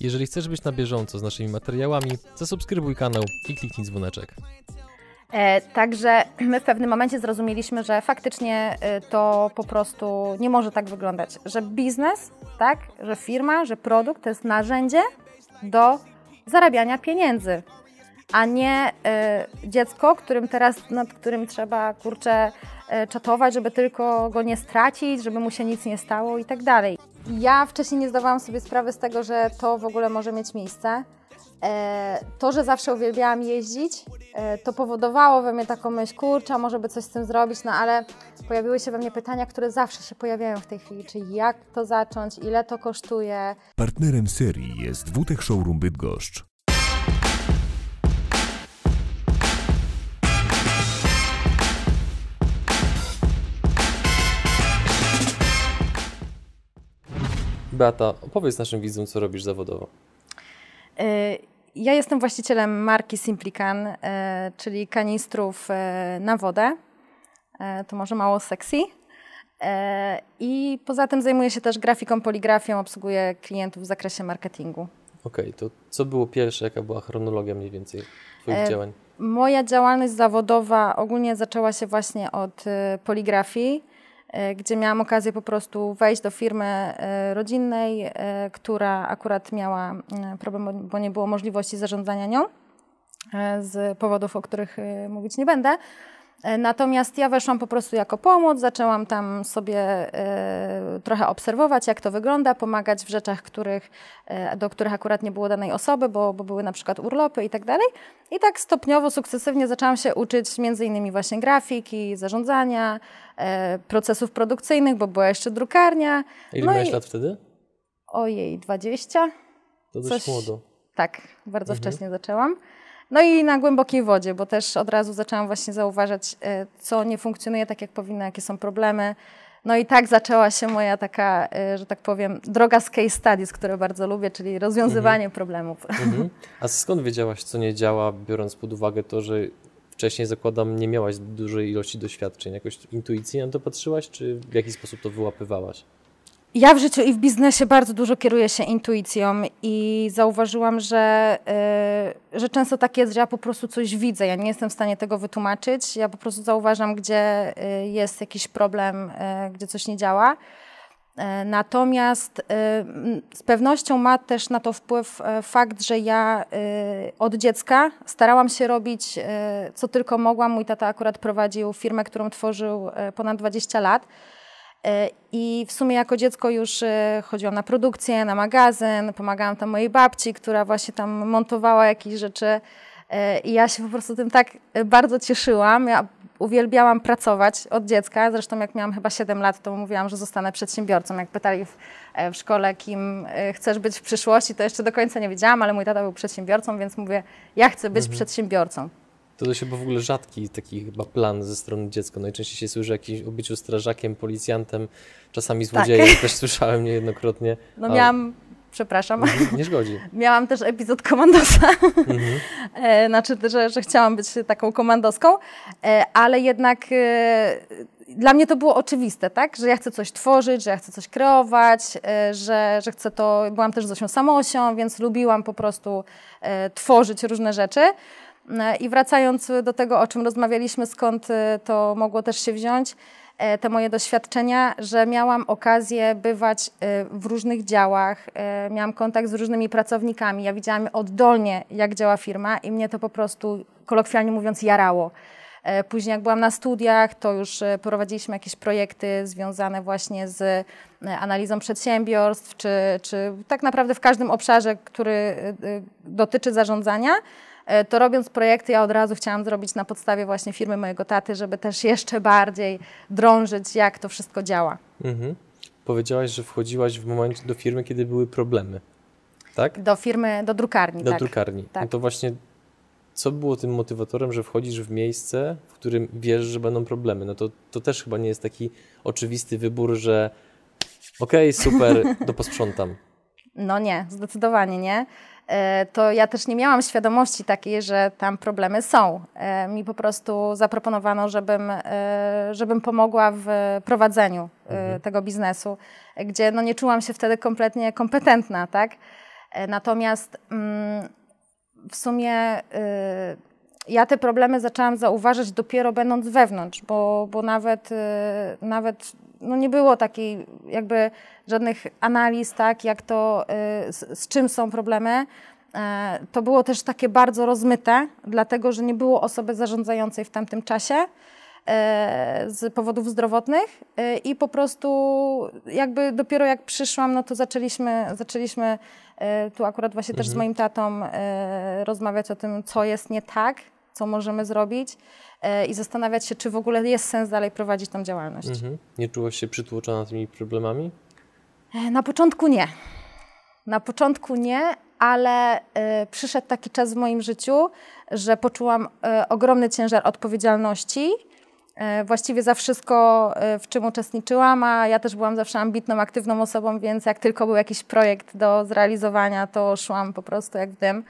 Jeżeli chcesz być na bieżąco z naszymi materiałami, zasubskrybuj kanał i kliknij dzwoneczek. E, także my w pewnym momencie zrozumieliśmy, że faktycznie e, to po prostu nie może tak wyglądać, że biznes, tak, że firma, że produkt to jest narzędzie do zarabiania pieniędzy, a nie e, dziecko, którym teraz, nad którym trzeba, kurczę, czatować, żeby tylko go nie stracić, żeby mu się nic nie stało i tak dalej. Ja wcześniej nie zdawałam sobie sprawy z tego, że to w ogóle może mieć miejsce. E, to, że zawsze uwielbiałam jeździć, e, to powodowało we mnie taką myśl, kurczę, może by coś z tym zrobić, no ale pojawiły się we mnie pytania, które zawsze się pojawiają w tej chwili, czyli jak to zacząć, ile to kosztuje. Partnerem serii jest WTech Showroom Bydgoszcz. Beata, opowiedz naszym widzom, co robisz zawodowo. E, Ja jestem właścicielem marki Simplican, e, czyli kanistrów e, na wodę. To może mało sexy. I poza tym zajmuję się też grafiką, poligrafią, obsługuję klientów w zakresie marketingu. Okej, to co było pierwsze, jaka była chronologia mniej więcej Twoich E, działań? Moja działalność zawodowa ogólnie zaczęła się właśnie od poligrafii, gdzie miałam okazję po prostu wejść do firmy e, rodzinnej, e, która akurat miała e, problem, bo nie było możliwości zarządzania nią e, z powodów, o których e, mówić nie będę. E, Natomiast ja weszłam po prostu jako pomoc, zaczęłam tam sobie e, trochę obserwować, jak to wygląda, pomagać w rzeczach, których, e, do których akurat nie było danej osoby, bo, bo były na przykład urlopy i tak dalej. I tak stopniowo, sukcesywnie zaczęłam się uczyć między innymi właśnie grafiki, zarządzania, procesów produkcyjnych, bo była jeszcze drukarnia. Ile no miałeś i- lat wtedy? Ojej, 20? To dość coś- młodo. Tak, bardzo Mhm. wcześnie zaczęłam. No i na głębokiej wodzie, bo też od razu zaczęłam właśnie zauważać, e, co nie funkcjonuje tak, jak powinno, jakie są problemy. No i tak zaczęła się moja taka, e, że tak powiem, droga z case studies, które bardzo lubię, czyli rozwiązywanie problemów. Mhm. A skąd wiedziałaś, co nie działa, biorąc pod uwagę to, że wcześniej zakładam, nie miałaś dużej ilości doświadczeń? Jakoś intuicyjnie na to patrzyłaś, czy w jaki sposób to wyłapywałaś? Ja w życiu i w biznesie bardzo dużo kieruję się intuicją i zauważyłam, że, y, że często tak jest, że ja po prostu coś widzę. Ja nie jestem w stanie tego wytłumaczyć. Ja po prostu zauważam, gdzie y, jest jakiś problem, y, gdzie coś nie działa. Y, Natomiast y, z pewnością ma też na to wpływ y, fakt, że ja od dziecka starałam się robić co tylko mogłam. Mój tata akurat prowadził firmę, którą tworzył ponad 20 lat. E, I w sumie jako dziecko już e, chodziłam na produkcję, na magazyn, pomagałam tam mojej babci, która właśnie tam montowała jakieś rzeczy. E, I ja się po prostu tym tak bardzo cieszyłam. Ja uwielbiałam pracować od dziecka. Zresztą jak miałam chyba 7 lat, to mówiłam, że zostanę przedsiębiorcą. Jak pytali w, w szkole, kim chcesz być w przyszłości, to jeszcze do końca nie wiedziałam, ale mój tata był przedsiębiorcą, więc mówię, ja chcę być przedsiębiorcą. To dość chyba w ogóle rzadki taki chyba plan ze strony dziecka. Najczęściej się słyszy o jakimś o byciu strażakiem, policjantem, czasami złodziejem, też słyszałem niejednokrotnie. No miałam, przepraszam, Mhm, Nie szkodzi. Miałam też epizod komandosa, Mhm. e, znaczy, że, że chciałam być taką komandoską, e, ale jednak e, dla mnie to było oczywiste, tak? Że ja chcę coś tworzyć, że ja chcę coś kreować, że, że chcę to. Byłam też Zosią Samosią, więc lubiłam po prostu tworzyć różne rzeczy. E, I wracając do tego, o czym rozmawialiśmy, skąd e, to mogło też się wziąć, e, te moje doświadczenia, że miałam okazję bywać w różnych działach, miałam kontakt z różnymi pracownikami. Ja widziałam oddolnie, jak działa firma i mnie to po prostu, kolokwialnie mówiąc, jarało. Później jak byłam na studiach, to już prowadziliśmy jakieś projekty związane właśnie z analizą przedsiębiorstw, czy, czy tak naprawdę w każdym obszarze, który dotyczy zarządzania. E, To robiąc projekty, ja od razu chciałam zrobić na podstawie właśnie firmy mojego taty, żeby też jeszcze bardziej drążyć, jak to wszystko działa. Mhm. Powiedziałaś, że wchodziłaś w momencie do firmy, kiedy były problemy. Tak? Do firmy, do drukarni, Do tak. drukarni. tak. No to właśnie co było tym motywatorem, że wchodzisz w miejsce, w którym wiesz, że będą problemy? No to, to też chyba nie jest taki oczywisty wybór, że okej, super, to posprzątam. No nie, zdecydowanie nie. E, To ja też nie miałam świadomości takiej, że tam problemy są. E, Mi po prostu zaproponowano, żebym, e, żebym pomogła w prowadzeniu e, tego biznesu, gdzie no nie czułam się wtedy kompletnie kompetentna, tak? Natomiast mm, w sumie ja te problemy zaczęłam zauważać dopiero będąc wewnątrz, bo, bo nawet, nawet no nie było takiej jakby żadnych analiz, tak, jak to, z, z czym są problemy. E, to było też takie bardzo rozmyte, dlatego że nie było osoby zarządzającej w tamtym czasie e, z powodów zdrowotnych e, i po prostu jakby dopiero jak przyszłam, no to zaczęliśmy, zaczęliśmy tu akurat właśnie też z mhm. moim tatą rozmawiać o tym, co jest nie tak, co możemy zrobić i zastanawiać się, czy w ogóle jest sens dalej prowadzić tą działalność. Mhm. Nie czułaś się przytłoczona tymi problemami? Na początku nie. Na początku nie, ale y, przyszedł taki czas w moim życiu, że poczułam y, ogromny ciężar odpowiedzialności. Y, właściwie za wszystko, w czym uczestniczyłam, a ja też byłam zawsze ambitną, aktywną osobą, więc jak tylko był jakiś projekt do zrealizowania, to szłam po prostu jak w dym.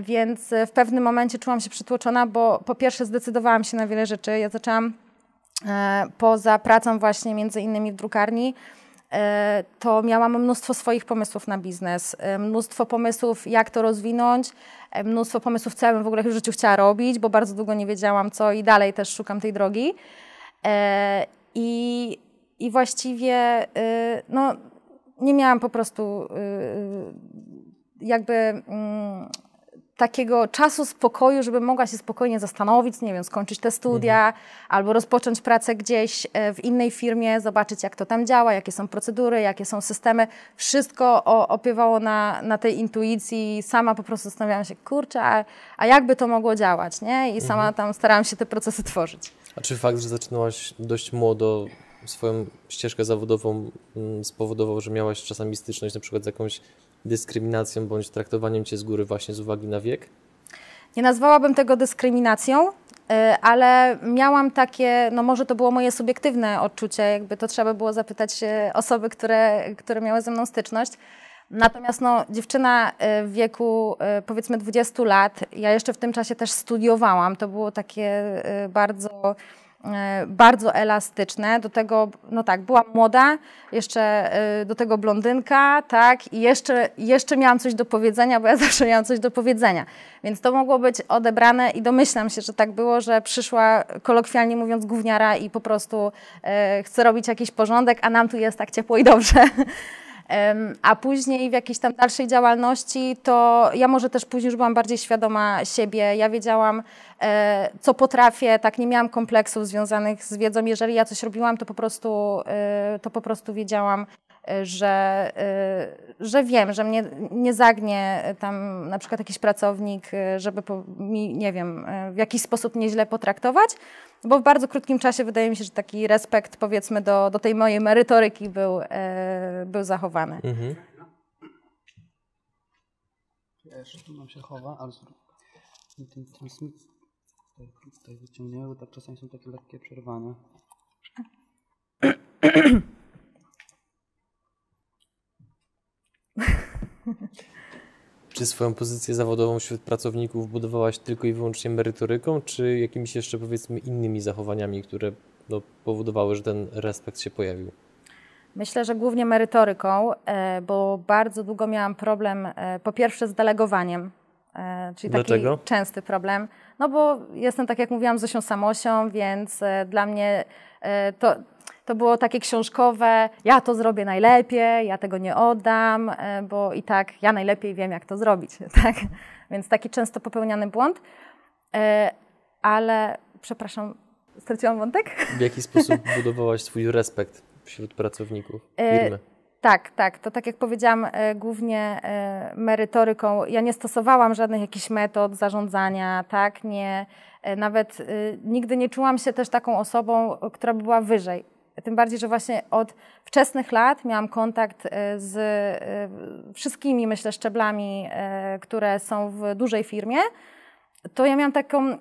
Więc w pewnym momencie czułam się przytłoczona, bo po pierwsze zdecydowałam się na wiele rzeczy. Ja zaczęłam poza pracą właśnie między innymi w drukarni, E, to miałam mnóstwo swoich pomysłów na biznes, e, mnóstwo pomysłów, jak to rozwinąć, e, mnóstwo pomysłów, co ja bym w ogóle w życiu chciała robić, bo bardzo długo nie wiedziałam co i dalej też szukam tej drogi. I, i właściwie no, nie miałam po prostu jakby mm, takiego czasu spokoju, żeby mogła się spokojnie zastanowić, nie wiem, skończyć te studia mhm. albo rozpocząć pracę gdzieś e, w innej firmie, zobaczyć jak to tam działa, jakie są procedury, jakie są systemy. Wszystko opiewało na, na tej intuicji. Sama po prostu zastanawiałam się, kurczę, a, a jakby to mogło działać, nie? I sama mhm. tam starałam się te procesy tworzyć. A czy fakt, że zaczynałaś dość młodo swoją ścieżkę zawodową mm, spowodował, że miałaś czasami styczność na przykład z jakąś dyskryminacją bądź traktowaniem cię z góry właśnie z uwagi na wiek? Nie nazwałabym tego dyskryminacją, y, ale miałam takie, no może to było moje subiektywne odczucie, jakby to trzeba było zapytać osoby, które, które miały ze mną styczność. Natomiast no, dziewczyna y, w wieku y, powiedzmy 20 lat, ja jeszcze w tym czasie też studiowałam, to było takie bardzo bardzo elastyczne. Do tego, no tak, byłam młoda, jeszcze e, do tego blondynka, tak, i jeszcze, jeszcze miałam coś do powiedzenia, bo ja zawsze miałam coś do powiedzenia. Więc to mogło być odebrane i domyślam się, że tak było, że przyszła kolokwialnie mówiąc gówniara i po prostu e, chce robić jakiś porządek, a nam tu jest tak ciepło i dobrze. A później w jakiejś tam dalszej działalności, to ja może też później już byłam bardziej świadoma siebie. Ja wiedziałam, e, co potrafię, tak nie miałam kompleksów związanych z wiedzą. Jeżeli ja coś robiłam, to po prostu, e, to po prostu wiedziałam, że, y, że wiem, że mnie nie zagnie tam na przykład jakiś pracownik, y, żeby mi, nie wiem, y, w jakiś sposób nieźle potraktować, bo w bardzo krótkim czasie wydaje mi się, że taki respekt powiedzmy do, do tej mojej merytoryki był, był zachowany. Mhm. Wiesz, tu nam się chowa, ale ten transmit tutaj wyciągniemy, bo tak czasami są takie lekkie przerwania. Czy swoją pozycję zawodową wśród pracowników budowałaś tylko i wyłącznie merytoryką, czy jakimiś jeszcze powiedzmy innymi zachowaniami, które no, powodowały, że ten respekt się pojawił? Myślę, że głównie merytoryką, e, bo bardzo długo miałam problem e, po pierwsze z delegowaniem, e, czyli taki Dlaczego? częsty problem. No bo jestem, tak jak mówiłam, Zosią Samosią, więc dla mnie to to było takie książkowe, ja to zrobię najlepiej, ja tego nie oddam, e, bo i tak ja najlepiej wiem, jak to zrobić. Tak? Więc taki często popełniany błąd. E, ale, przepraszam, straciłam wątek? W jaki sposób budowałaś swój respekt wśród pracowników e, firmy? Tak, tak. To tak jak powiedziałam, głównie merytoryką. Ja nie stosowałam żadnych jakichś metod zarządzania, tak? Nie, nawet nigdy nie czułam się też taką osobą, która by była wyżej. Tym bardziej, że właśnie od wczesnych lat miałam kontakt e, z e, wszystkimi, myślę, szczeblami, e, które są w dużej firmie. To ja miałam taką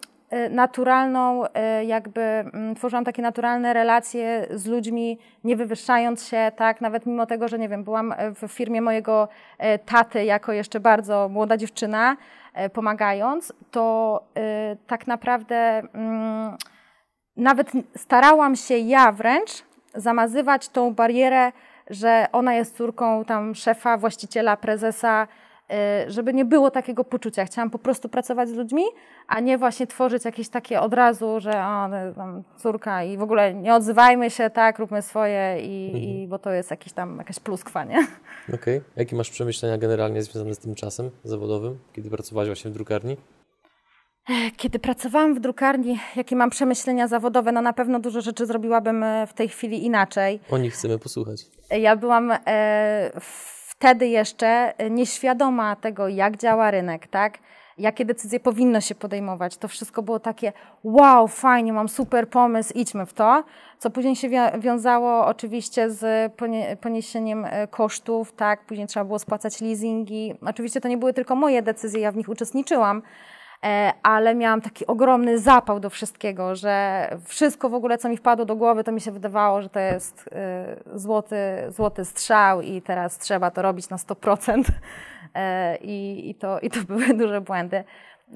naturalną, jakby mm, tworzyłam takie naturalne relacje z ludźmi, nie wywyższając się, tak, nawet mimo tego, że nie wiem, byłam w firmie mojego taty jako jeszcze bardzo młoda dziewczyna, pomagając, to tak naprawdę mm, nawet starałam się ja wręcz zamazywać tą barierę że ona jest córką tam szefa, właściciela, prezesa, y, żeby nie było takiego poczucia. Chciałam po prostu pracować z ludźmi, a nie właśnie tworzyć jakieś takie od razu, że o, no, tam córka i w ogóle nie odzywajmy się, tak, róbmy swoje, i, i bo to jest jakiś tam jakaś pluskwa, nie? Okej. Jakie masz przemyślenia generalnie związane z tym czasem zawodowym, kiedy pracowałaś właśnie w drukarni? Kiedy pracowałam w drukarni, jakie mam przemyślenia zawodowe, no na pewno dużo rzeczy zrobiłabym e, w tej chwili inaczej. O nich chcemy posłuchać. Ja byłam e, wtedy jeszcze e, nieświadoma tego, jak działa rynek, tak? Jakie decyzje powinno się podejmować. To wszystko było takie, wow, fajnie, mam super pomysł, idźmy w to. Co później się wi- wiązało oczywiście z ponie- poniesieniem e, kosztów, tak? Później trzeba było spłacać leasingi. Oczywiście to nie były tylko moje decyzje, ja w nich uczestniczyłam, E, ale miałam taki ogromny zapał do wszystkiego, że wszystko w ogóle, co mi wpadło do głowy, to mi się wydawało, że to jest e, złoty, złoty strzał i teraz trzeba to robić na 100%. E, I, i, to, I to były duże błędy.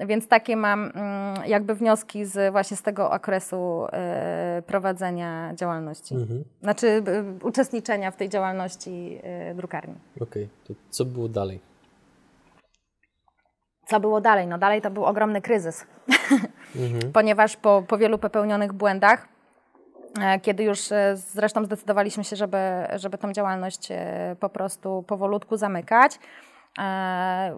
Więc takie mam mm, jakby wnioski z właśnie z tego okresu e, prowadzenia działalności. Mhm. Znaczy e, uczestniczenia w tej działalności e, drukarni. Okej. To co było dalej? Co było dalej? No dalej to był ogromny kryzys, ponieważ po, po wielu popełnionych błędach, e, kiedy już e, zresztą zdecydowaliśmy się, żeby, żeby tą działalność e, po prostu powolutku zamykać,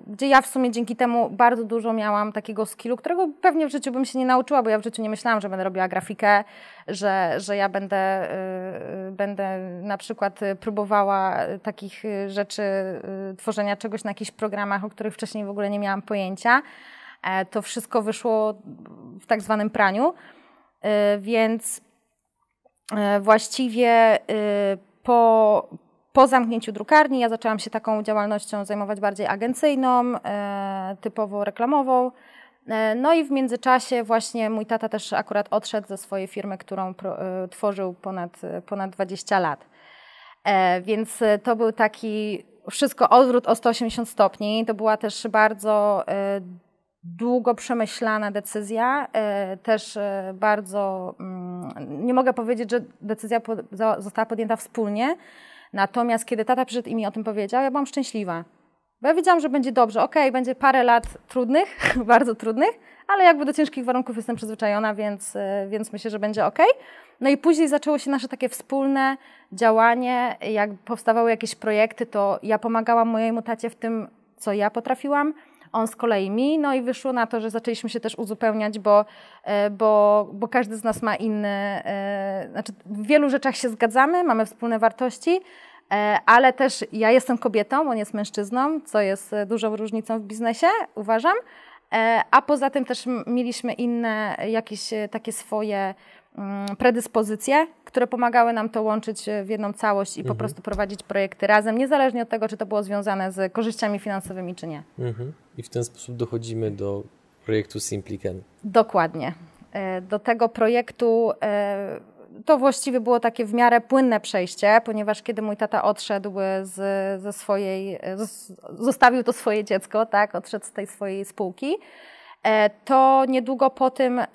gdzie ja w sumie dzięki temu bardzo dużo miałam takiego skillu, którego pewnie w życiu bym się nie nauczyła, bo ja w życiu nie myślałam, że będę robiła grafikę, że, że ja będę, e, będę na przykład e, próbowała takich rzeczy, tworzenia czegoś na jakichś programach, o których wcześniej w ogóle nie miałam pojęcia. E, To wszystko wyszło w tak zwanym praniu, więc właściwie po, po zamknięciu drukarni ja zaczęłam się taką działalnością zajmować bardziej agencyjną, e, typowo reklamową. E, No i w międzyczasie właśnie mój tata też akurat odszedł ze swojej firmy, którą e, tworzył ponad, ponad 20 lat. Więc to był taki wszystko odwrót o 180 stopni. To była też bardzo długo przemyślana decyzja, też bardzo, mm, nie mogę powiedzieć, że decyzja została podjęta wspólnie, natomiast kiedy tata przyszedł i mi o tym powiedział, ja byłam szczęśliwa. Bo ja wiedziałam, że będzie dobrze, okej, będzie parę lat trudnych, bardzo trudnych, ale jakby do ciężkich warunków jestem przyzwyczajona, więc, e, więc myślę, że będzie okej. No i później zaczęło się nasze takie wspólne działanie, jak powstawały jakieś projekty, to ja pomagałam mojemu tacie w tym, co ja potrafiłam, on z kolei mi, no i wyszło na to, że zaczęliśmy się też uzupełniać, bo, e, bo, bo każdy z nas ma inny, e, znaczy w wielu rzeczach się zgadzamy, mamy wspólne wartości, e, ale też ja jestem kobietą, on jest mężczyzną, co jest dużą różnicą w biznesie, uważam, a poza tym też mieliśmy inne jakieś takie swoje predyspozycje, które pomagały nam to łączyć e, w jedną całość i po prostu prowadzić projekty razem, niezależnie od tego, czy to było związane z korzyściami finansowymi, czy nie. Mhm. I w ten sposób dochodzimy do projektu Simplican. Dokładnie. E, Do tego projektu e, to właściwie było takie w miarę płynne przejście, ponieważ kiedy mój tata odszedł z, ze swojej, zos- zostawił to swoje dziecko, tak, odszedł z tej swojej spółki, to niedługo po tym e,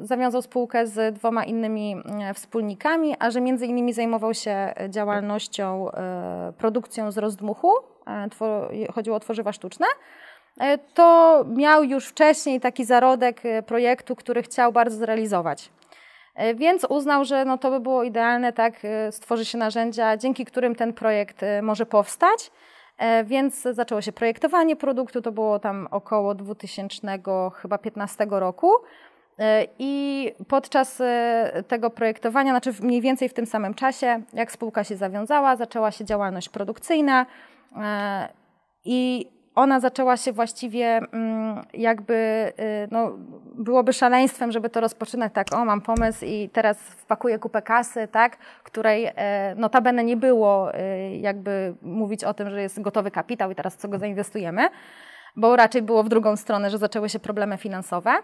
zawiązał spółkę z dwoma innymi e, wspólnikami, a że między innymi zajmował się działalnością, e, produkcją z rozdmuchu, e, chodziło o tworzywa sztuczne, E, to miał już wcześniej taki zarodek e, projektu, który chciał bardzo zrealizować. E, Więc uznał, że no to by było idealne, tak, e, stworzy się narzędzia, dzięki którym ten projekt e, może powstać. E, Więc zaczęło się projektowanie produktu, to było tam około 2000 chyba 15 roku. E, I podczas e, tego projektowania, znaczy mniej więcej w tym samym czasie, jak spółka się zawiązała, zaczęła się działalność produkcyjna i ona zaczęła się właściwie mm, jakby, y, no, byłoby szaleństwem, żeby to rozpoczynać tak, o mam pomysł i teraz wpakuję kupę kasy, tak, której e, notabene nie było y, jakby mówić o tym, że jest gotowy kapitał i teraz co go zainwestujemy, bo raczej było w drugą stronę, że zaczęły się problemy finansowe.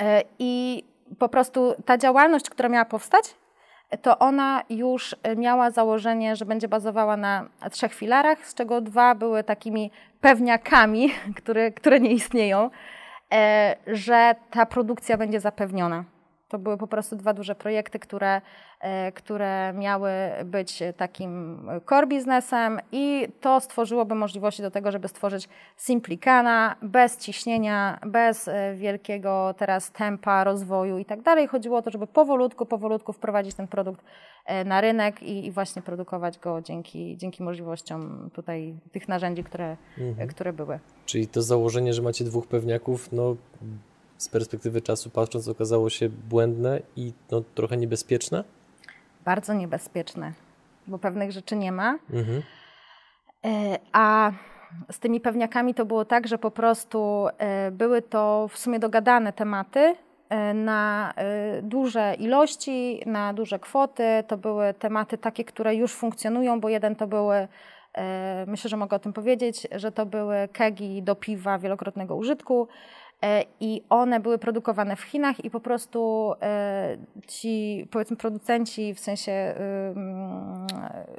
E, I po prostu ta działalność, która miała powstać, to ona już e, miała założenie, że będzie bazowała na trzech filarach, z czego dwa były takimi pewniakami, które, które nie istnieją, e, że ta produkcja będzie zapewniona. To były po prostu dwa duże projekty, które, e, które miały być takim core biznesem i to stworzyłoby możliwości do tego, żeby stworzyć Simplicana bez ciśnienia, bez e, wielkiego teraz tempa rozwoju i tak dalej. Chodziło o to, żeby powolutku, powolutku wprowadzić ten produkt e, na rynek i, i właśnie produkować go dzięki, dzięki możliwościom tutaj tych narzędzi, które, które były. Czyli to założenie, że macie dwóch pewniaków, no z perspektywy czasu patrząc okazało się błędne i no, trochę niebezpieczne? Bardzo niebezpieczne, bo pewnych rzeczy nie ma. Mhm. E, A z tymi pewniakami to było tak, że po prostu e, były to w sumie dogadane tematy e, na duże ilości, na duże kwoty. To były tematy takie, które już funkcjonują, bo jeden to były, myślę, że mogę o tym powiedzieć, że to były kegi do piwa wielokrotnego użytku. E, I one były produkowane w Chinach i po prostu e, ci, powiedzmy, producenci, w sensie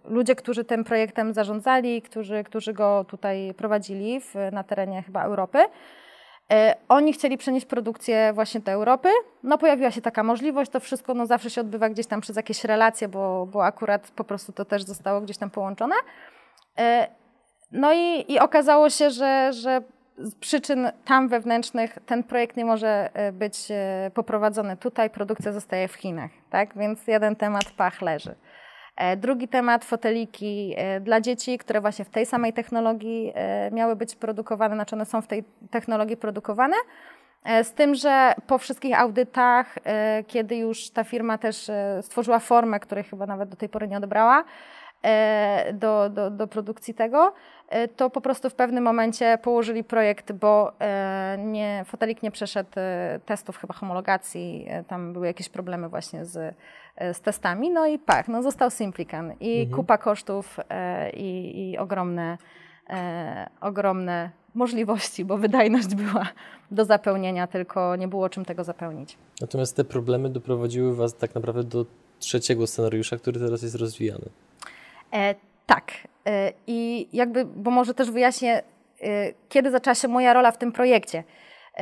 ludzie, którzy tym projektem zarządzali, którzy, którzy go tutaj prowadzili w, na terenie chyba Europy, e, oni chcieli przenieść produkcję właśnie do Europy. No pojawiła się taka możliwość, to wszystko no, zawsze się odbywa gdzieś tam przez jakieś relacje, bo, bo akurat po prostu to też zostało gdzieś tam połączone. No i, i okazało się, że, że z przyczyn tam wewnętrznych ten projekt nie może e, być e, poprowadzony tutaj, produkcja zostaje w Chinach, tak? Więc jeden temat pach leży. E, Drugi temat foteliki dla dzieci, które właśnie w tej samej technologii miały być produkowane, znaczy one są w tej technologii produkowane. Z tym, że po wszystkich audytach, kiedy już ta firma też stworzyła formę, której chyba nawet do tej pory nie odebrała, do, do, do produkcji tego, e, to po prostu w pewnym momencie położyli projekt, bo e, nie, fotelik nie przeszedł e, testów chyba homologacji, e, tam były jakieś problemy właśnie z, e, z testami, no i pach, no został Simplican i kupa kosztów e, i, i ogromne, e, ogromne możliwości, bo wydajność była do zapełnienia, tylko nie było czym tego zapełnić. Natomiast te problemy doprowadziły Was tak naprawdę do trzeciego scenariusza, który teraz jest rozwijany. E, tak. E, I jakby, bo może też wyjaśnię, e, kiedy zaczęła się moja rola w tym projekcie.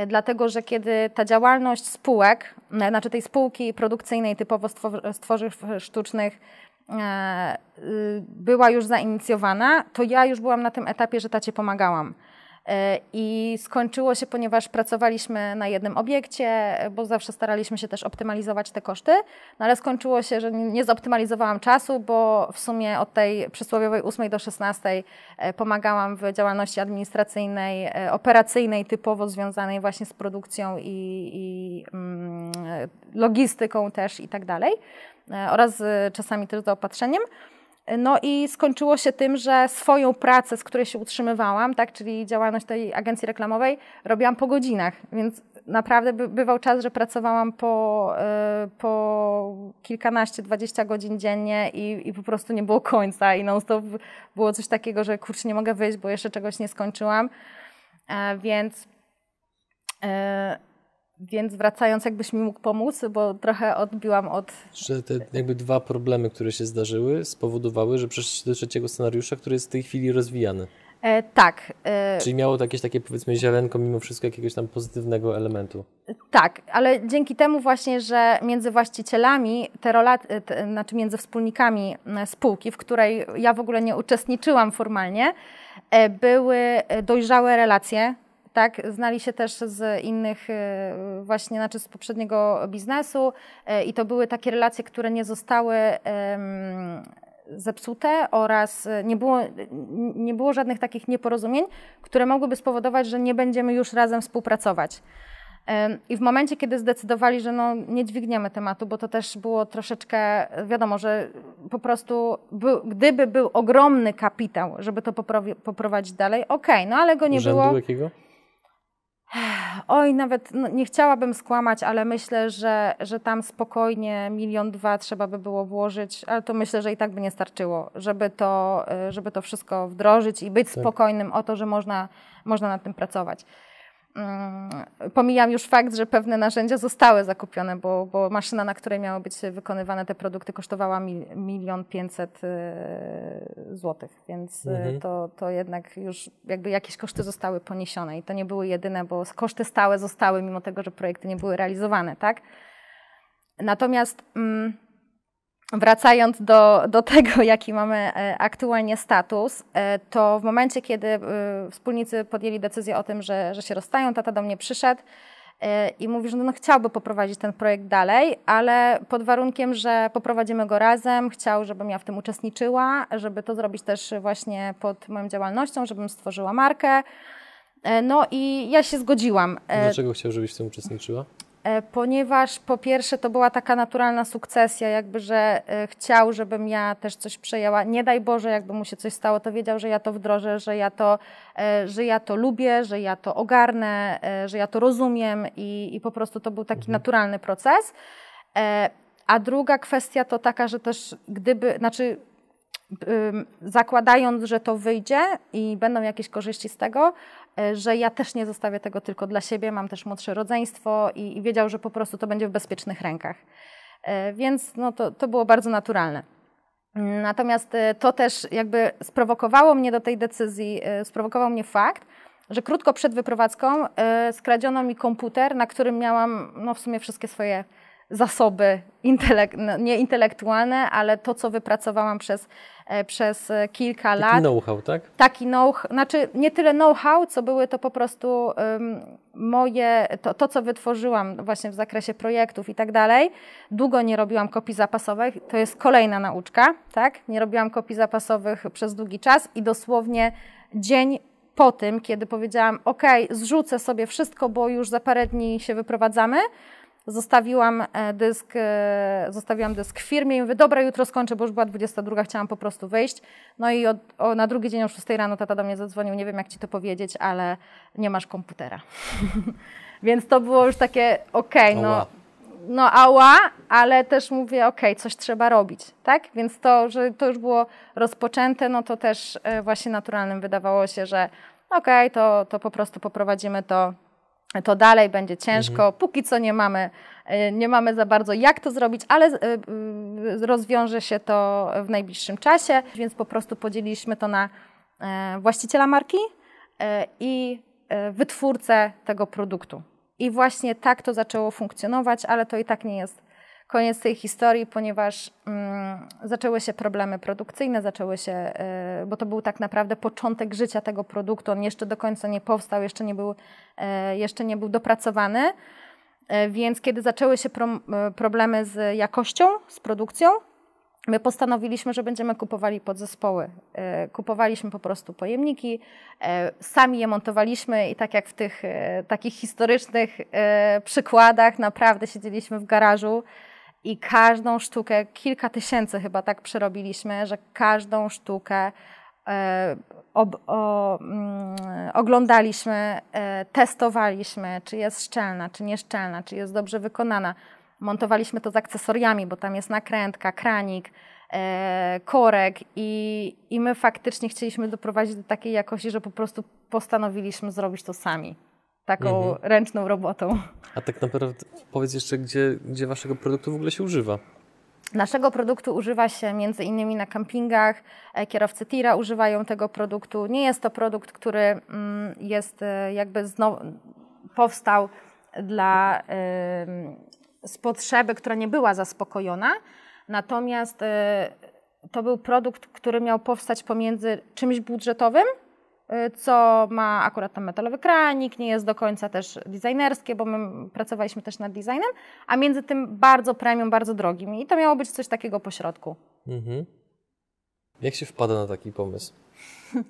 Dlatego, że kiedy ta działalność spółek, znaczy tej spółki produkcyjnej typowo z sztucznych y, była już zainicjowana, to ja już byłam na tym etapie, że tacie pomagałam. E, I skończyło się, ponieważ pracowaliśmy na jednym obiekcie, bo zawsze staraliśmy się też optymalizować te koszty, no ale skończyło się, że nie zoptymalizowałam czasu, bo w sumie od tej przysłowiowej 8 do 16 e, pomagałam w działalności administracyjnej, e, operacyjnej, typowo związanej właśnie z produkcją i, i mm, logistyką też i tak dalej, oraz czasami też zaopatrzeniem. No i skończyło się tym, że swoją pracę, z której się utrzymywałam, tak, czyli działalność tej agencji reklamowej, robiłam po godzinach, więc naprawdę by, bywał czas, że pracowałam po, y, po kilkanaście, dwadzieścia godzin dziennie i, i po prostu nie było końca i non-stop było coś takiego, że kurczę, nie mogę wyjść, bo jeszcze czegoś nie skończyłam, e, więc... e, więc wracając, jakbyś mi mógł pomóc, bo trochę odbiłam od Że te jakby dwa problemy, które się zdarzyły, spowodowały, że przeszliście do trzeciego scenariusza, który jest w tej chwili rozwijany. E, tak, e, Czyli miało to jakieś takie powiedzmy ziarenko mimo wszystko jakiegoś tam pozytywnego elementu. tak, ale dzięki temu właśnie, że między właścicielami, te rola, te, znaczy między wspólnikami e, spółki, w której ja w ogóle nie uczestniczyłam formalnie, e, były e, dojrzałe relacje. Tak, znali się też z innych, e, właśnie, znaczy z poprzedniego biznesu e, i to były takie relacje, które nie zostały zepsute oraz e, nie było, nie było żadnych takich nieporozumień, które mogłyby spowodować, że nie będziemy już razem współpracować. I w momencie, kiedy zdecydowali, że no, nie dźwigniemy tematu, bo to też było troszeczkę, wiadomo, że po prostu był, gdyby był ogromny kapitał, żeby to poprowadzić dalej, okej, no ale go nie było. jakiego? Oj, nawet no, nie chciałabym skłamać, ale myślę, że, że tam spokojnie milion dwa trzeba by było włożyć, ale to myślę, że i tak by nie starczyło, żeby to, y, żeby to wszystko wdrożyć i być spokojnym o to, że można, można nad tym pracować. Mm, Pomijam już fakt, że pewne narzędzia zostały zakupione, bo, bo maszyna, na której miały być wykonywane te produkty, kosztowała mil- milion pięćset y, złotych, więc y, Mhm. to, to jednak już jakby jakieś koszty zostały poniesione i to nie były jedyne, bo koszty stałe zostały, mimo tego, że projekty nie były realizowane, tak? Natomiast mm, wracając do, do tego, jaki mamy e, aktualnie status, e, to w momencie, kiedy e, wspólnicy podjęli decyzję o tym, że, że się rozstają, tata do mnie przyszedł i mówi, że no, chciałby poprowadzić ten projekt dalej, ale pod warunkiem, że poprowadzimy go razem, chciał, żebym ja w tym uczestniczyła, żeby to zrobić też właśnie pod moją działalnością, żebym stworzyła markę. No i ja się zgodziłam. Dlaczego chciał, żebyś w tym uczestniczyła? E, Ponieważ po pierwsze to była taka naturalna sukcesja, jakby, że e, chciał, żebym ja też coś przejęła. Nie daj Boże, jakby mu się coś stało, to wiedział, że ja to wdrożę, że ja to, e, że ja to lubię, że ja to ogarnę, że ja to rozumiem i, i po prostu to był taki naturalny proces. A druga kwestia to taka, że też gdyby, znaczy zakładając, że to wyjdzie i będą jakieś korzyści z tego, że ja też nie zostawię tego tylko dla siebie, mam też młodsze rodzeństwo i, i wiedział, że po prostu to będzie w bezpiecznych rękach. Y, Więc no, to, to było bardzo naturalne. Natomiast y, to też jakby sprowokowało mnie do tej decyzji, sprowokował mnie fakt, że krótko przed wyprowadzką skradziono mi komputer, na którym miałam no, w sumie wszystkie swoje zasoby, intelek no, nie intelektualne, ale to, co wypracowałam przez, e, przez e, kilka Taki lat know-how, tak? taki know znaczy nie tyle know-how, co były to po prostu ym, moje, to, to co wytworzyłam właśnie w zakresie projektów i tak dalej. Długo nie robiłam kopii zapasowych, to jest kolejna nauczka, tak? Nie robiłam kopii zapasowych przez długi czas i dosłownie dzień po tym, kiedy powiedziałam, ok, zrzucę sobie wszystko, bo już za parę dni się wyprowadzamy, Zostawiłam e, dysk, e, zostawiłam dysk w firmie i mówię, dobra, jutro skończę, bo już była 22, chciałam po prostu wyjść. No i od, o, na drugi dzień o 6 rano tata do mnie zadzwonił, nie wiem jak ci to powiedzieć, ale nie masz komputera. Więc to było już takie, okej, no, Ała. no ała, ale też mówię, okej, coś trzeba robić, tak? Więc to, że to już było rozpoczęte, no to też e, właśnie naturalnym wydawało się, że okej, to, to po prostu poprowadzimy to to dalej będzie ciężko. Póki co nie mamy, y, nie mamy za bardzo jak to zrobić, ale y, rozwiąże się to w najbliższym czasie, więc po prostu podzieliliśmy to na e, właściciela marki e, i e, wytwórcę tego produktu. I właśnie tak to zaczęło funkcjonować, ale to i tak nie jest koniec tej historii, ponieważ mm, zaczęły się problemy produkcyjne, zaczęły się, e, bo to był tak naprawdę początek życia tego produktu, on jeszcze do końca nie powstał, jeszcze nie był, e, jeszcze nie był dopracowany, E, więc kiedy zaczęły się prom, e, problemy z jakością, z produkcją, My postanowiliśmy, że będziemy kupowali podzespoły. Kupowaliśmy po prostu pojemniki, sami je montowaliśmy i tak jak w tych takich historycznych przykładach, naprawdę siedzieliśmy w garażu i każdą sztukę, kilka tysięcy chyba tak przerobiliśmy, że każdą sztukę e, ob, o, mm, oglądaliśmy, e, testowaliśmy, czy jest szczelna, czy nieszczelna, czy jest dobrze wykonana. Montowaliśmy to z akcesoriami, bo tam jest nakrętka, kranik, e, korek i, i my faktycznie chcieliśmy doprowadzić do takiej jakości, że po prostu postanowiliśmy zrobić to sami. Taką Mhm. ręczną robotą. A tak naprawdę powiedz jeszcze, gdzie, gdzie waszego produktu w ogóle się używa? Naszego produktu używa się między innymi na kampingach. E, Kierowcy tira używają tego produktu. Nie jest to produkt, który mm, jest e, jakby znowu powstał dla z potrzeby, która nie była zaspokojona. Natomiast e, to był produkt, który miał powstać pomiędzy czymś budżetowym, co ma akurat tam metalowy kranik, nie jest do końca też designerskie, bo my pracowaliśmy też nad designem, a między tym bardzo premium, bardzo drogim. I to miało być coś takiego pośrodku. Mhm. Jak się wpada na taki pomysł?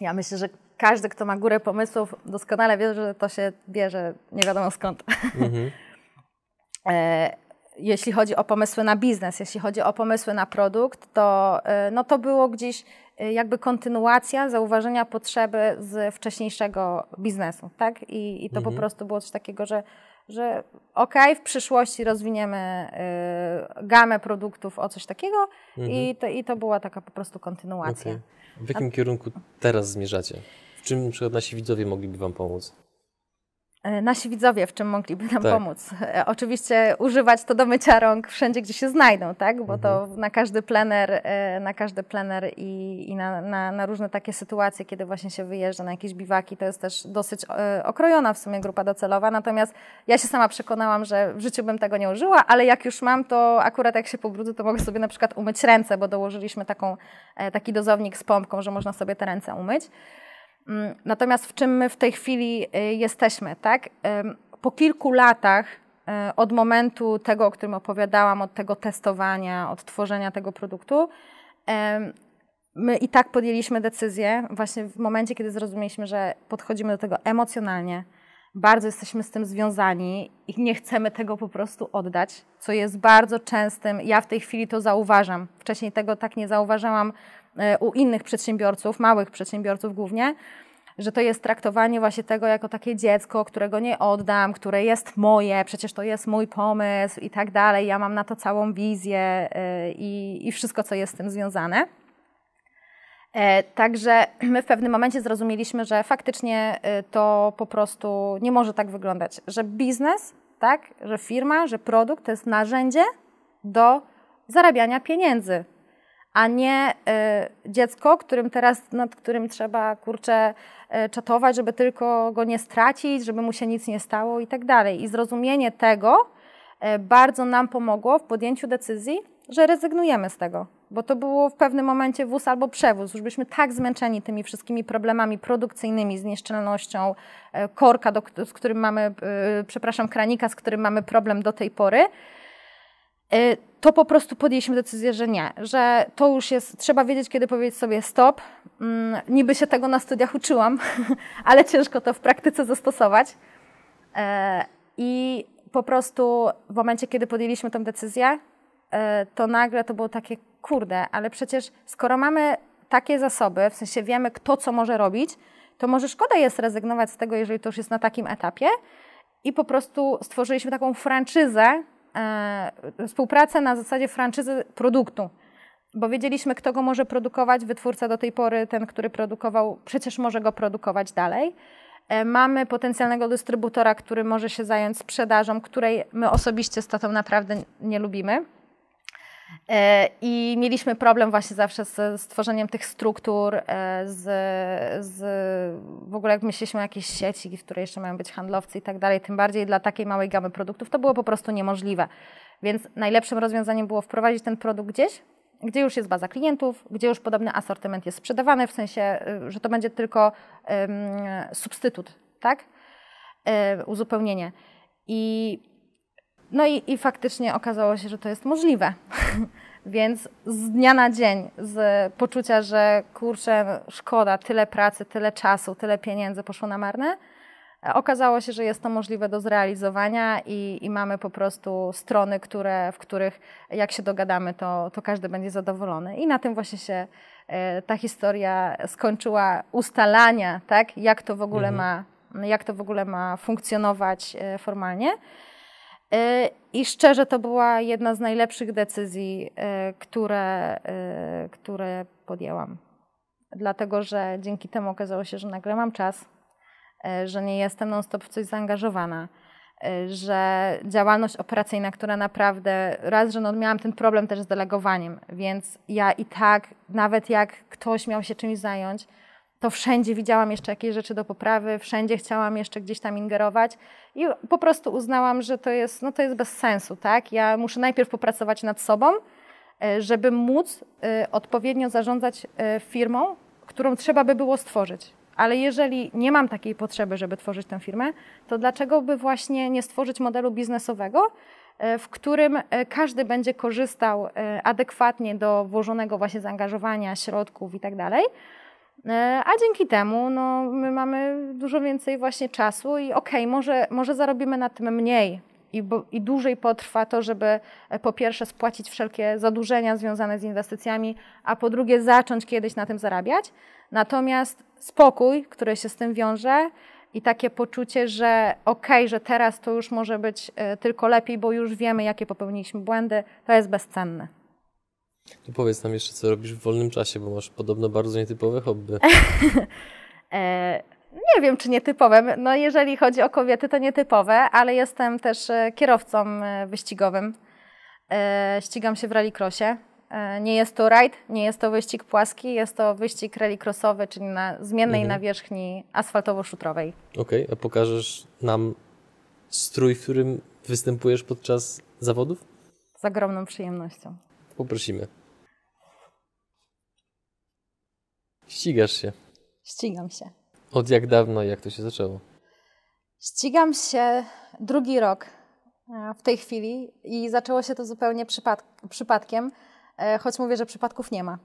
Ja myślę, że każdy, kto ma górę pomysłów, doskonale wie, że to się bierze nie wiadomo skąd. Mhm. E, jeśli chodzi o pomysły na biznes, jeśli chodzi o pomysły na produkt, to, e, no to było gdzieś jakby kontynuacja zauważenia potrzeby z wcześniejszego biznesu, tak? I, i to po prostu było coś takiego, że, że okej, w przyszłości rozwiniemy e, gamę produktów o coś takiego i, to, i to była taka po prostu kontynuacja. Okej. W jakim kierunku teraz zmierzacie? W czym na przykład nasi widzowie mogliby wam pomóc? E, nasi widzowie, w czym mogliby nam Tak. pomóc? E, Oczywiście używać to do mycia rąk wszędzie, gdzie się znajdą, tak? Bo to Mhm. na każdy plener, e, na każdy plener i, i na, na, na różne takie sytuacje, kiedy właśnie się wyjeżdża na jakieś biwaki, to jest też dosyć okrojona w sumie grupa docelowa. Natomiast ja się sama przekonałam, że w życiu bym tego nie użyła, ale jak już mam, to akurat jak się pobrudzę, to mogę sobie na przykład umyć ręce, bo dołożyliśmy taką, taki dozownik z pompką, że można sobie te ręce umyć. Mm, Natomiast w czym my w tej chwili y, jesteśmy, tak? Po kilku latach y, od momentu tego, o którym opowiadałam, od tego testowania, od tworzenia tego produktu, my i tak podjęliśmy decyzję właśnie w momencie, kiedy zrozumieliśmy, że podchodzimy do tego emocjonalnie, bardzo jesteśmy z tym związani i nie chcemy tego po prostu oddać, co jest bardzo częstym, ja w tej chwili to zauważam, wcześniej tego tak nie zauważałam u innych przedsiębiorców, małych przedsiębiorców głównie, że to jest traktowanie właśnie tego jako takie dziecko, którego nie oddam, które jest moje, przecież to jest mój pomysł i tak dalej, ja mam na to całą wizję e, i, i wszystko, co jest z tym związane. E, Także my w pewnym momencie zrozumieliśmy, że faktycznie e, to po prostu nie może tak wyglądać, że biznes, tak, że firma, że produkt to jest narzędzie do zarabiania pieniędzy, a nie e, dziecko, którym teraz, nad którym trzeba kurczę e, czatować, żeby tylko go nie stracić, żeby mu się nic nie stało i tak dalej. I zrozumienie tego e, bardzo nam pomogło w podjęciu decyzji, że rezygnujemy z tego, bo to było w pewnym momencie wóz albo przewóz. Już byliśmy tak zmęczeni tymi wszystkimi problemami produkcyjnymi, z nieszczelnością e, korka, do, z którym mamy, e, przepraszam, kranika, z którym mamy problem do tej pory, to po prostu podjęliśmy decyzję, że nie, że to już jest, trzeba wiedzieć, kiedy powiedzieć sobie stop. Mm, Niby się tego na studiach uczyłam, ale ciężko to w praktyce zastosować. E, I po prostu w momencie, kiedy podjęliśmy tę decyzję, e, to nagle to było takie, kurde, ale przecież skoro mamy takie zasoby, w sensie wiemy, kto co może robić, to może szkoda jest rezygnować z tego, jeżeli to już jest na takim etapie. I po prostu stworzyliśmy taką franczyzę, współpracę na zasadzie franczyzy produktu. Bo wiedzieliśmy, kto go może produkować. Wytwórca do tej pory, ten, który produkował, przecież może go produkować dalej. E, Mamy potencjalnego dystrybutora, który może się zająć sprzedażą, której my osobiście z tatą naprawdę nie lubimy. E, I mieliśmy problem właśnie zawsze z stworzeniem tych struktur, e, z, z w ogóle jak myśleliśmy o jakiejś sieci, w której jeszcze mają być handlowcy i tak dalej, tym bardziej dla takiej małej gamy produktów, to było po prostu niemożliwe. Więc najlepszym rozwiązaniem było wprowadzić ten produkt gdzieś, gdzie już jest baza klientów, gdzie już podobny asortyment jest sprzedawany, w sensie, y, że to będzie tylko um, substytut, tak? Y, uzupełnienie. I no i, i faktycznie okazało się, że to jest możliwe. Więc z dnia na dzień, z poczucia, że kurczę, szkoda, tyle pracy, tyle czasu, tyle pieniędzy poszło na marne, okazało się, że jest to możliwe do zrealizowania i, i mamy po prostu strony, które, w których jak się dogadamy, to, to każdy będzie zadowolony. I na tym właśnie się e, ta historia skończyła ustalania, tak, jak to w ogóle Mhm. ma, jak to w ogóle ma funkcjonować e, formalnie. E, I szczerze, to była jedna z najlepszych decyzji, e, które, e, które podjęłam. Dlatego, że dzięki temu okazało się, że nagle mam czas, że nie jestem non-stop w coś zaangażowana, że działalność operacyjna, która naprawdę, raz, że no miałam ten problem też z delegowaniem, więc ja i tak, nawet jak ktoś miał się czymś zająć, to wszędzie widziałam jeszcze jakieś rzeczy do poprawy, wszędzie chciałam jeszcze gdzieś tam ingerować i po prostu uznałam, że to jest, no to jest bez sensu, tak? Ja muszę najpierw popracować nad sobą, e, żeby móc e, odpowiednio zarządzać e, firmą, którą trzeba by było stworzyć. Ale jeżeli nie mam takiej potrzeby, żeby tworzyć tę firmę, to dlaczego by właśnie nie stworzyć modelu biznesowego, w którym każdy będzie korzystał adekwatnie do włożonego właśnie zaangażowania, środków i tak dalej, A dzięki temu no, my mamy dużo więcej właśnie czasu i okej, może, może zarobimy na tym mniej i, bo, i dłużej potrwa to, żeby e, po pierwsze spłacić wszelkie zadłużenia związane z inwestycjami, a po drugie zacząć kiedyś na tym zarabiać. Natomiast spokój, który się z tym wiąże i takie poczucie, że okej, że teraz to już może być e, tylko lepiej, bo już wiemy, jakie popełniliśmy błędy, to jest bezcenne. To powiedz nam jeszcze, co robisz w wolnym czasie, bo masz podobno bardzo nietypowe hobby. E, nie wiem, czy nietypowe. No, jeżeli chodzi o kobiety, to nietypowe, ale jestem też e, kierowcą e, wyścigowym. E, ścigam się w rallycrossie. E, Nie jest to rajd, nie jest to wyścig płaski, jest to wyścig rallycrossowy, czyli na zmiennej Mhm. nawierzchni asfaltowo-szutrowej. Okej, a pokażesz nam strój, w którym występujesz podczas zawodów? Z ogromną przyjemnością. Poprosimy. Ścigasz się. Ścigam się. Od jak dawno i jak to się zaczęło? Ścigam się drugi rok e, w tej chwili i zaczęło się to zupełnie przypad przypadkiem, e, choć mówię, że przypadków nie ma.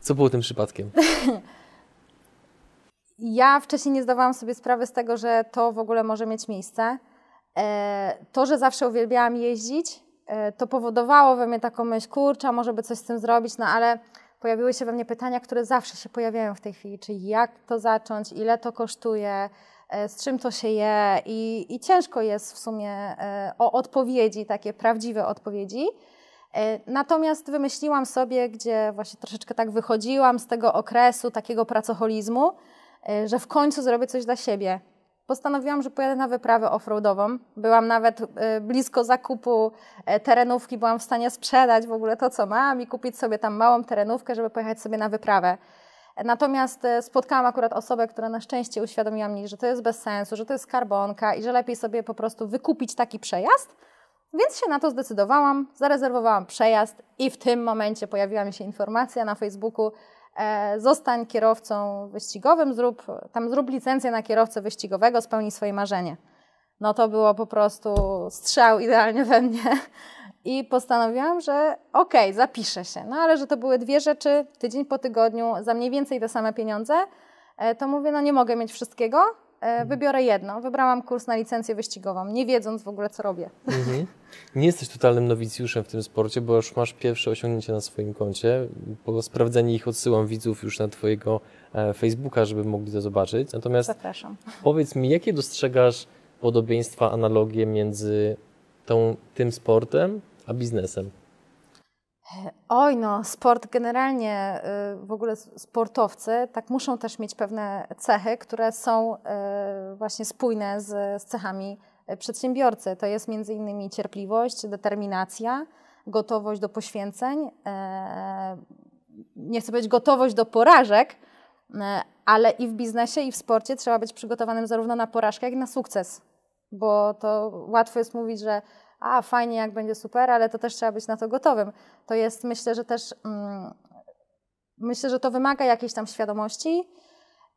Co było tym przypadkiem? Ja wcześniej nie zdawałam sobie sprawy z tego, że to w ogóle może mieć miejsce. E, To, że zawsze uwielbiałam jeździć, to powodowało we mnie taką myśl, kurczę, może by coś z tym zrobić, no ale pojawiły się we mnie pytania, które zawsze się pojawiają w tej chwili, czyli jak to zacząć, ile to kosztuje, e, z czym to się je i, i ciężko jest w sumie e, o odpowiedzi, takie prawdziwe odpowiedzi. E, Natomiast wymyśliłam sobie, gdzie właśnie troszeczkę tak wychodziłam z tego okresu takiego pracoholizmu, że w końcu zrobię coś dla siebie. Postanowiłam, że pojadę na wyprawę offroadową. Byłam nawet e, blisko zakupu e, terenówki, byłam w stanie sprzedać w ogóle to, co mam i kupić sobie tam małą terenówkę, żeby pojechać sobie na wyprawę. Natomiast e, spotkałam akurat osobę, która na szczęście uświadomiła mnie, że to jest bez sensu, że to jest karbonka i że lepiej sobie po prostu wykupić taki przejazd. Więc się na to zdecydowałam, zarezerwowałam przejazd i w tym momencie pojawiła mi się informacja na Facebooku, zostań kierowcą wyścigowym, zrób, tam zrób licencję na kierowcę wyścigowego, spełnij swoje marzenie. No to było po prostu strzał idealnie we mnie i postanowiłam, że okej, zapiszę się. No ale że to były dwie rzeczy, tydzień po tygodniu, za mniej więcej te same pieniądze, e, to mówię, no nie mogę mieć wszystkiego, e, wybiorę jedno. Wybrałam kurs na licencję wyścigową, nie wiedząc w ogóle, co robię. Mhm. Nie jesteś totalnym nowicjuszem w tym sporcie, bo już masz pierwsze osiągnięcia na swoim koncie. Po sprawdzeniu ich odsyłam widzów już na Twojego e, Facebooka, żeby mogli to zobaczyć. Natomiast Zapraszam. powiedz mi, jakie dostrzegasz podobieństwa, analogie między tą, tym sportem a biznesem? Oj, no, sport generalnie, y, w ogóle sportowcy, tak muszą też mieć pewne cechy, które są y, właśnie spójne z, z cechami y, przedsiębiorcy. To jest między innymi cierpliwość, determinacja, gotowość do poświęceń, e, nie chcę powiedzieć gotowość do porażek, e, ale i w biznesie, i w sporcie trzeba być przygotowanym zarówno na porażkę, jak i na sukces. Bo to łatwo jest mówić, że a fajnie, jak będzie super, ale to też trzeba być na to gotowym. To jest, myślę, że też mm, myślę, że to wymaga jakiejś tam świadomości.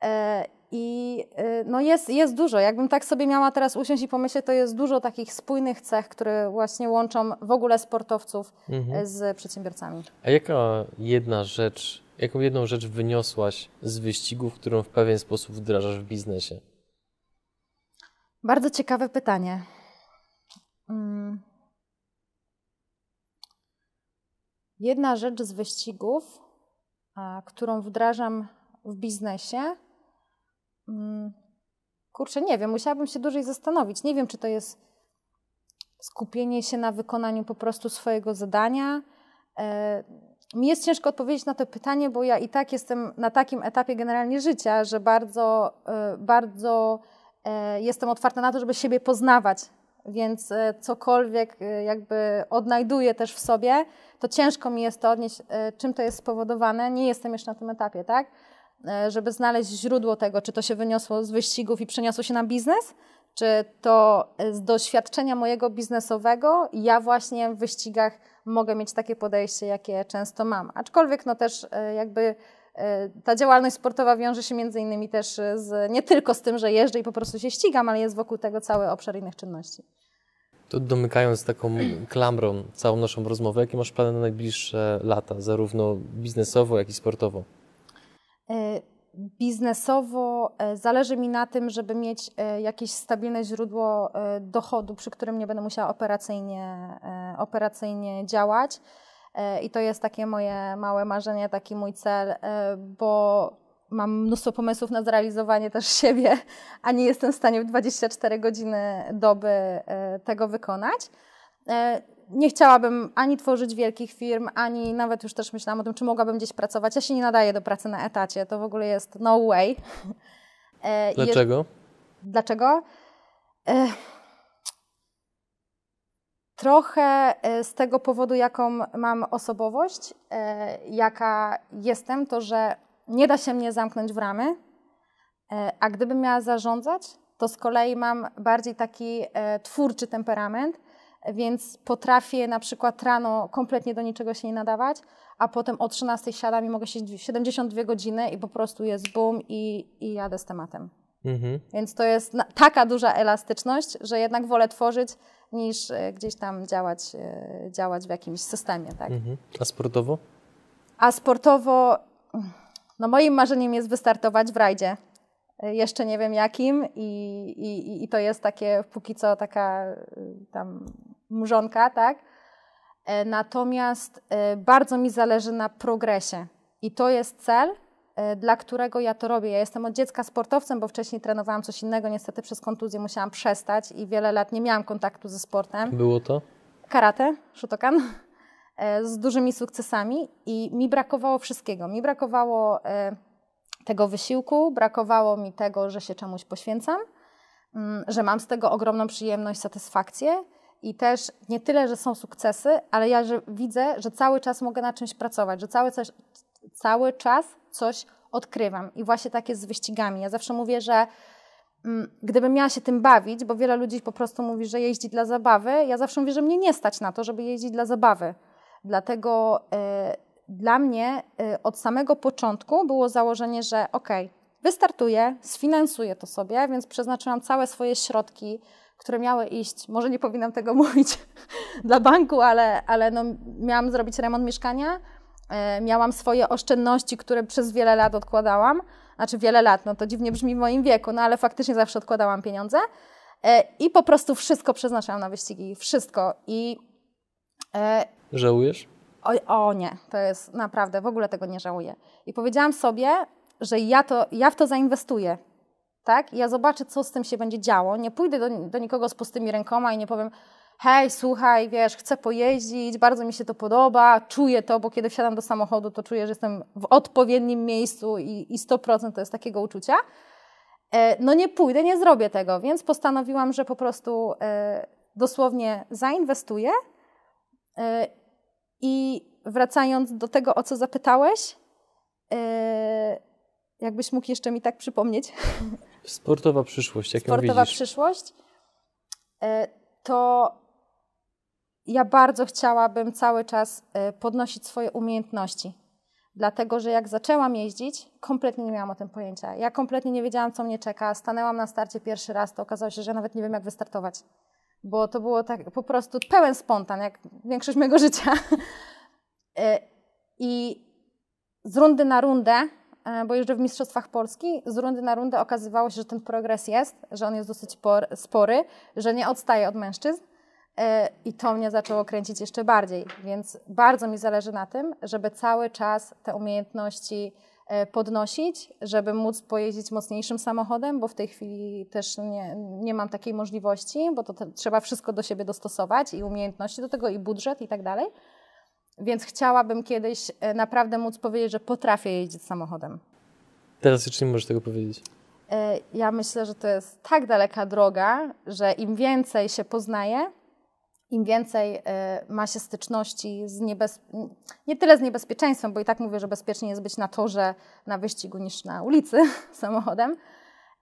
E, I e, no jest, jest dużo. Jakbym tak sobie miała teraz usiąść i pomyśleć, to jest dużo takich spójnych cech, które właśnie łączą w ogóle sportowców Mhm. e, z przedsiębiorcami. A jaka jedna rzecz, jaką jedną rzecz wyniosłaś z wyścigów, którą w pewien sposób wdrażasz w biznesie? Bardzo ciekawe pytanie. Mm. Jedna rzecz z wyścigów, którą wdrażam w biznesie. mm, Kurczę, nie wiem, musiałabym się dłużej zastanowić. Nie wiem, czy to jest skupienie się na wykonaniu po prostu swojego zadania. E, Mi jest ciężko odpowiedzieć na to pytanie, bo ja i tak jestem na takim etapie generalnie życia, że bardzo, e, bardzo e, jestem otwarta na to, żeby siebie poznawać. Więc e, cokolwiek e, jakby odnajduję też w sobie, to ciężko mi jest to odnieść, e, czym to jest spowodowane. Nie jestem jeszcze na tym etapie, tak? Żeby znaleźć źródło tego, czy to się wyniosło z wyścigów i przeniosło się na biznes, czy to z doświadczenia mojego biznesowego ja właśnie w wyścigach mogę mieć takie podejście, jakie często mam. Aczkolwiek no też jakby ta działalność sportowa wiąże się między innymi też e, z, nie tylko z tym, że jeżdżę i po prostu się ścigam, ale jest wokół tego cały obszar innych czynności. To domykając taką klamrą całą naszą rozmowę, jakie masz plany na najbliższe lata, zarówno biznesowo, jak i sportowo? E, Biznesowo e, zależy mi na tym, żeby mieć e, jakieś stabilne źródło e, dochodu, przy którym nie będę musiała operacyjnie, e, operacyjnie działać. E, I to jest takie moje małe marzenie, taki mój cel, e, bo mam mnóstwo pomysłów na zrealizowanie też siebie, a nie jestem w stanie w 24 godziny doby e, tego wykonać. Nie chciałabym ani tworzyć wielkich firm, ani nawet już też myślałam o tym, czy mogłabym gdzieś pracować. Ja się nie nadaję do pracy na etacie, to w ogóle jest no way. Dlaczego? Dlaczego? Trochę e, z tego powodu, jaką mam osobowość, e, jaka jestem, to że nie da się mnie zamknąć w ramy, e, a gdybym miała zarządzać, to z kolei mam bardziej taki twórczy temperament, więc potrafię na przykład rano kompletnie do niczego się nie nadawać, a potem o 13 siadam i mogę siedzieć 72 godziny i po prostu jest boom i, i jadę z tematem. Mhm. Więc to jest na, taka duża elastyczność, że jednak wolę tworzyć niż e, gdzieś tam działać, e, działać w jakimś systemie. Tak? Mhm. A sportowo? A sportowo, no moim marzeniem jest wystartować w rajdzie. E, Jeszcze nie wiem jakim i, i, i to jest takie póki co taka tam mrzonka, tak? Natomiast bardzo mi zależy na progresie i to jest cel, dla którego ja to robię. Ja jestem od dziecka sportowcem, bo wcześniej trenowałam coś innego, niestety przez kontuzję musiałam przestać i wiele lat nie miałam kontaktu ze sportem Było to? karate, Shotokan, e, z dużymi sukcesami i mi brakowało wszystkiego. Mi brakowało e, tego wysiłku, brakowało mi tego, że się czemuś poświęcam, mm, że mam z tego ogromną przyjemność, satysfakcję i też nie tyle, że są sukcesy, ale ja że widzę, że cały czas mogę na czymś pracować, że cały, cały czas coś odkrywam. I właśnie tak jest z wyścigami. Ja zawsze mówię, że mm, gdybym miała się tym bawić, bo wiele ludzi po prostu mówi, że jeździ dla zabawy, ja zawsze mówię, że mnie nie stać na to, żeby jeździć dla zabawy. Dlatego e, dla mnie e, od samego początku było założenie, że okej, wystartuję, sfinansuję to sobie, więc przeznaczyłam całe swoje środki, które miały iść, może nie powinnam tego mówić dla banku, ale, ale no, miałam zrobić remont mieszkania, miałam swoje oszczędności, które przez wiele lat odkładałam, znaczy wiele lat, no to dziwnie brzmi w moim wieku, no ale faktycznie zawsze odkładałam pieniądze e, i po prostu wszystko przeznaczałam na wyścigi, wszystko i e, Żałujesz? o, o nie, to jest naprawdę, w ogóle tego nie żałuję. I powiedziałam sobie, że ja, to, ja w to zainwestuję, tak? Ja zobaczę, co z tym się będzie działo. Nie pójdę do, do nikogo z pustymi rękoma i nie powiem, hej, słuchaj, wiesz, chcę pojeździć, bardzo mi się to podoba, czuję to, bo kiedy wsiadam do samochodu, to czuję, że jestem w odpowiednim miejscu i, i 100% to jest takiego uczucia. E, No nie pójdę, nie zrobię tego, więc postanowiłam, że po prostu e, dosłownie zainwestuję e, i wracając do tego, o co zapytałeś, jakbyś mógł jeszcze mi tak przypomnieć, Sportowa przyszłość, jak ją sportowa widzisz? przyszłość, to ja bardzo chciałabym cały czas e, podnosić swoje umiejętności. Dlatego, że jak zaczęłam jeździć, kompletnie nie miałam o tym pojęcia. Ja kompletnie nie wiedziałam, co mnie czeka. Stanęłam na starcie pierwszy raz, to okazało się, że nawet nie wiem, jak wystartować. Bo to było tak po prostu pełen spontan, jak większość mojego życia. E, I z rundy na rundę, e, bo jeżdżę w Mistrzostwach Polski, z rundy na rundę okazywało się, że ten progres jest, że on jest dosyć por- spory, że nie odstaje od mężczyzn. E, I to mnie zaczęło kręcić jeszcze bardziej, więc bardzo mi zależy na tym, żeby cały czas te umiejętności e, podnosić, żeby móc pojeździć mocniejszym samochodem, bo w tej chwili też nie, nie mam takiej możliwości, bo to te, trzeba wszystko do siebie dostosować i umiejętności do tego, i budżet i tak dalej. Więc chciałabym kiedyś e, naprawdę móc powiedzieć, że potrafię jeździć samochodem. Teraz jeszcze nie możesz tego powiedzieć. Ja myślę, że to jest tak daleka droga, że im więcej się poznaje, im więcej e, ma się styczności z nie tyle z niebezpieczeństwem, bo i tak mówię, że bezpiecznie jest być na torze, na wyścigu niż na ulicy samochodem.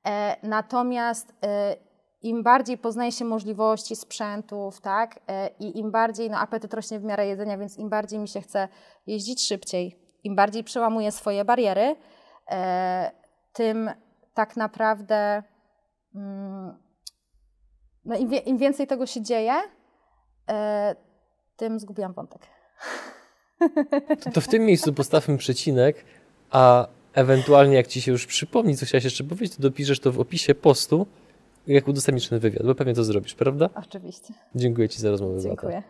E, Natomiast e, im bardziej poznaje się możliwości sprzętów, tak, e, i im bardziej, no apetyt rośnie w miarę jedzenia, więc im bardziej mi się chce jeździć szybciej, im bardziej przełamuję swoje bariery, e, tym tak naprawdę mm, no im, wie, im więcej tego się dzieje, e, tym zgubiłam wątek. To w tym miejscu postawmy przecinek, a ewentualnie jak ci się już przypomni, co chciałaś jeszcze powiedzieć, to dopiszesz to w opisie postu, jak udostępnisz ten wywiad, bo pewnie to zrobisz, prawda? Oczywiście. Dziękuję ci za rozmowę. Dziękuję.